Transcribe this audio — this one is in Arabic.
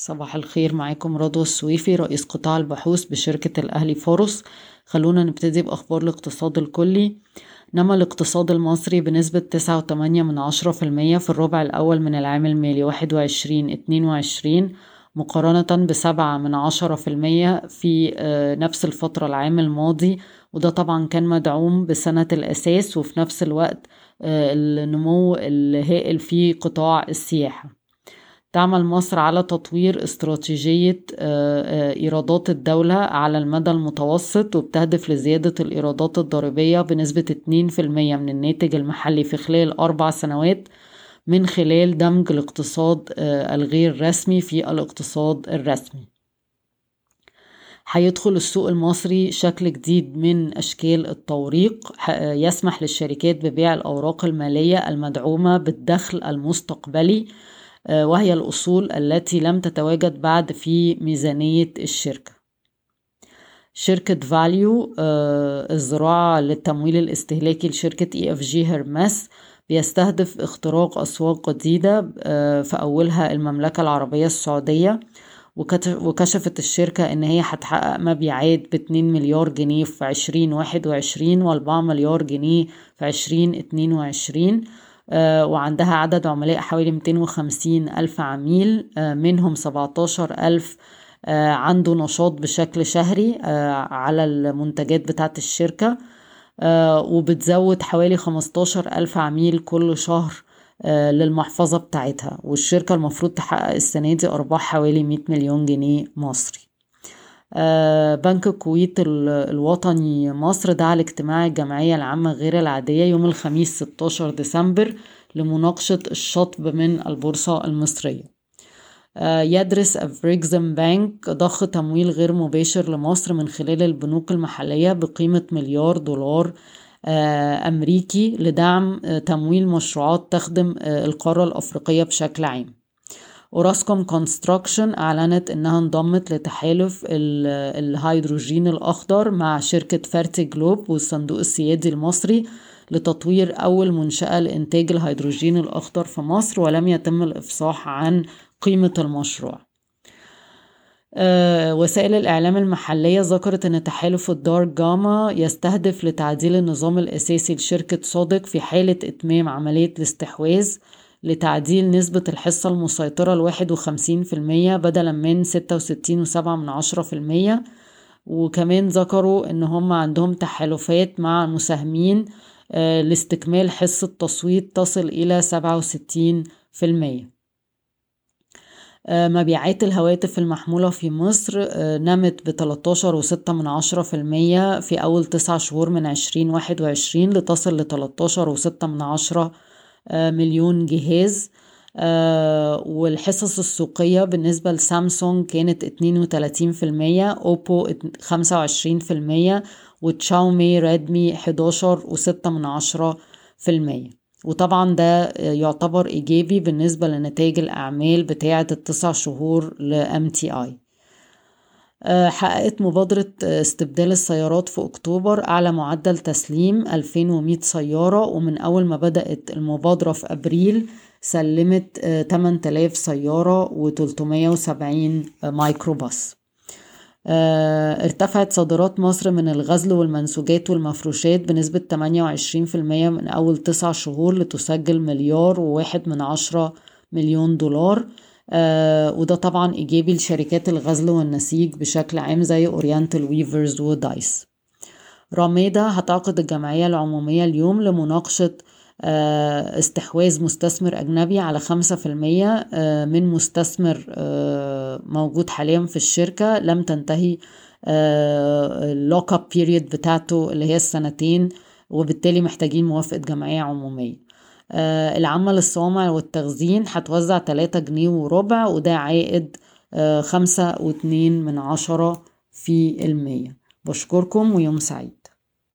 صباح الخير معاكم رضوى السويفي رئيس قطاع البحوث بشركة الأهلي فاروس. خلونا نبتدي بأخبار الاقتصاد الكلي. نما الاقتصاد المصري بنسبة تسعة وتمانية من عشرة في المية في الربع الأول من العام المالي واحد وعشرين اتنين وعشرين مقارنة بسبعة من عشرة في المية في نفس الفترة العام الماضي. وده طبعا كان مدعوم بسنة الأساس وفي نفس الوقت النمو الهائل في قطاع السياحة. تعمل مصر على تطوير استراتيجية إيرادات الدولة على المدى المتوسط وبتهدف لزيادة الإيرادات الضريبية بنسبة 2% من الناتج المحلي في خلال أربع سنوات من خلال دمج الاقتصاد الغير رسمي في الاقتصاد الرسمي. هيدخل السوق المصري شكل جديد من أشكال التوريق يسمح للشركات ببيع الأوراق المالية المدعومة بالدخل المستقبلي وهي الأصول التي لم تتواجد بعد في ميزانية الشركة. شركة valU الذراع للتمويل الاستهلاكي لشركة EFG Hermes بيستهدف اختراق أسواق جديدة في أولها المملكة العربية السعودية وكشفت الشركة إن هي هتحقق مبيعات باتنين مليار جنيه في عشرين واحد وعشرين وأربعة مليار جنيه في عشرين اتنين وعشرين. وعندها عدد عملاء حوالي 250 ألف عميل منهم 17 ألف عنده نشاط بشكل شهري على المنتجات بتاعت الشركة وبتزود حوالي 15 ألف عميل كل شهر للمحفظة بتاعتها. والشركة المفروض تحقق السنة دي أرباح حوالي 100 مليون جنيه مصري. بنك الكويت الوطني مصر دعا لاجتماع الجمعية العامة غير العادية يوم الخميس 16 ديسمبر لمناقشة الشطب من البورصة المصرية. يدرس أفريكزم بانك ضخ تمويل غير مباشر لمصر من خلال البنوك المحلية بقيمة مليار دولار أمريكي لدعم تمويل مشروعات تخدم القارة الأفريقية بشكل عام. Orascom Construction أعلنت إنها انضمت لتحالف الهيدروجين الأخضر مع شركة Fertiglobe والصندوق السيادي المصري لتطوير أول منشأة لإنتاج الهيدروجين الأخضر في مصر ولم يتم الإفصاح عن قيمة المشروع. أه وسائل الإعلام المحلية ذكرت أن تحالف الدار جاما يستهدف لتعديل النظام الأساسي لشركة سوديك في حالة إتمام عملية الاستحواذ. لتعديل نسبة الحصة المسيطرة لواحد وخمسين في المية بدلا من ستة وستين وسبعة من عشرة في المية. وكمان ذكروا إن هم عندهم تحالفات مع مساهمين لاستكمال حصة تصويت تصل إلى سبعة وستين في المية. مبيعات الهواتف المحمولة في مصر نمت بتلاتاشر وستة من عشرة في المية في أول تسع شهور من عشرين واحد وعشرين لتصل لتلاتاشر وستة من عشرة مليون جهاز. والحصص السوقية بالنسبة لسامسونج كانت اتنين وتلاتين في المية أوبو خمسة وعشرين في المية وتشاومي ريدمي حداشر وستة من عشرة في المية. وطبعا ده يعتبر إيجابي بالنسبة لنتائج الأعمال بتاعة التسع شهور ل MTI حققت مبادرة استبدال السيارات في أكتوبر أعلى معدل تسليم 2100 سيارة ومن أول ما بدأت المبادرة في أبريل سلمت 8000 سيارة و370 مايكروباص ارتفعت صادرات مصر من الغزل والمنسوجات والمفروشات بنسبة 28% من أول تسع شهور لتسجل مليار وواحد من عشرة مليون دولار. آه وده طبعا إيجابي لشركات الغزل والنسيج بشكل عام زي Oriental Weavers و Dice. راميدا هتعقد الجمعية العمومية اليوم لمناقشة آه استحواذ مستثمر أجنبي على خمسة في المية آه من مستثمر موجود حاليا في الشركة. لم تنتهي ال lock-up period بتاعته اللي هي السنتين وبالتالي محتاجين موافقة جمعية عمومية. آه العامة للصوامع والتخزين هتوزع تلاتة جنيه وربع وده عائد آه خمسة واتنين من عشرة في المية. بشكركم ويوم سعيد.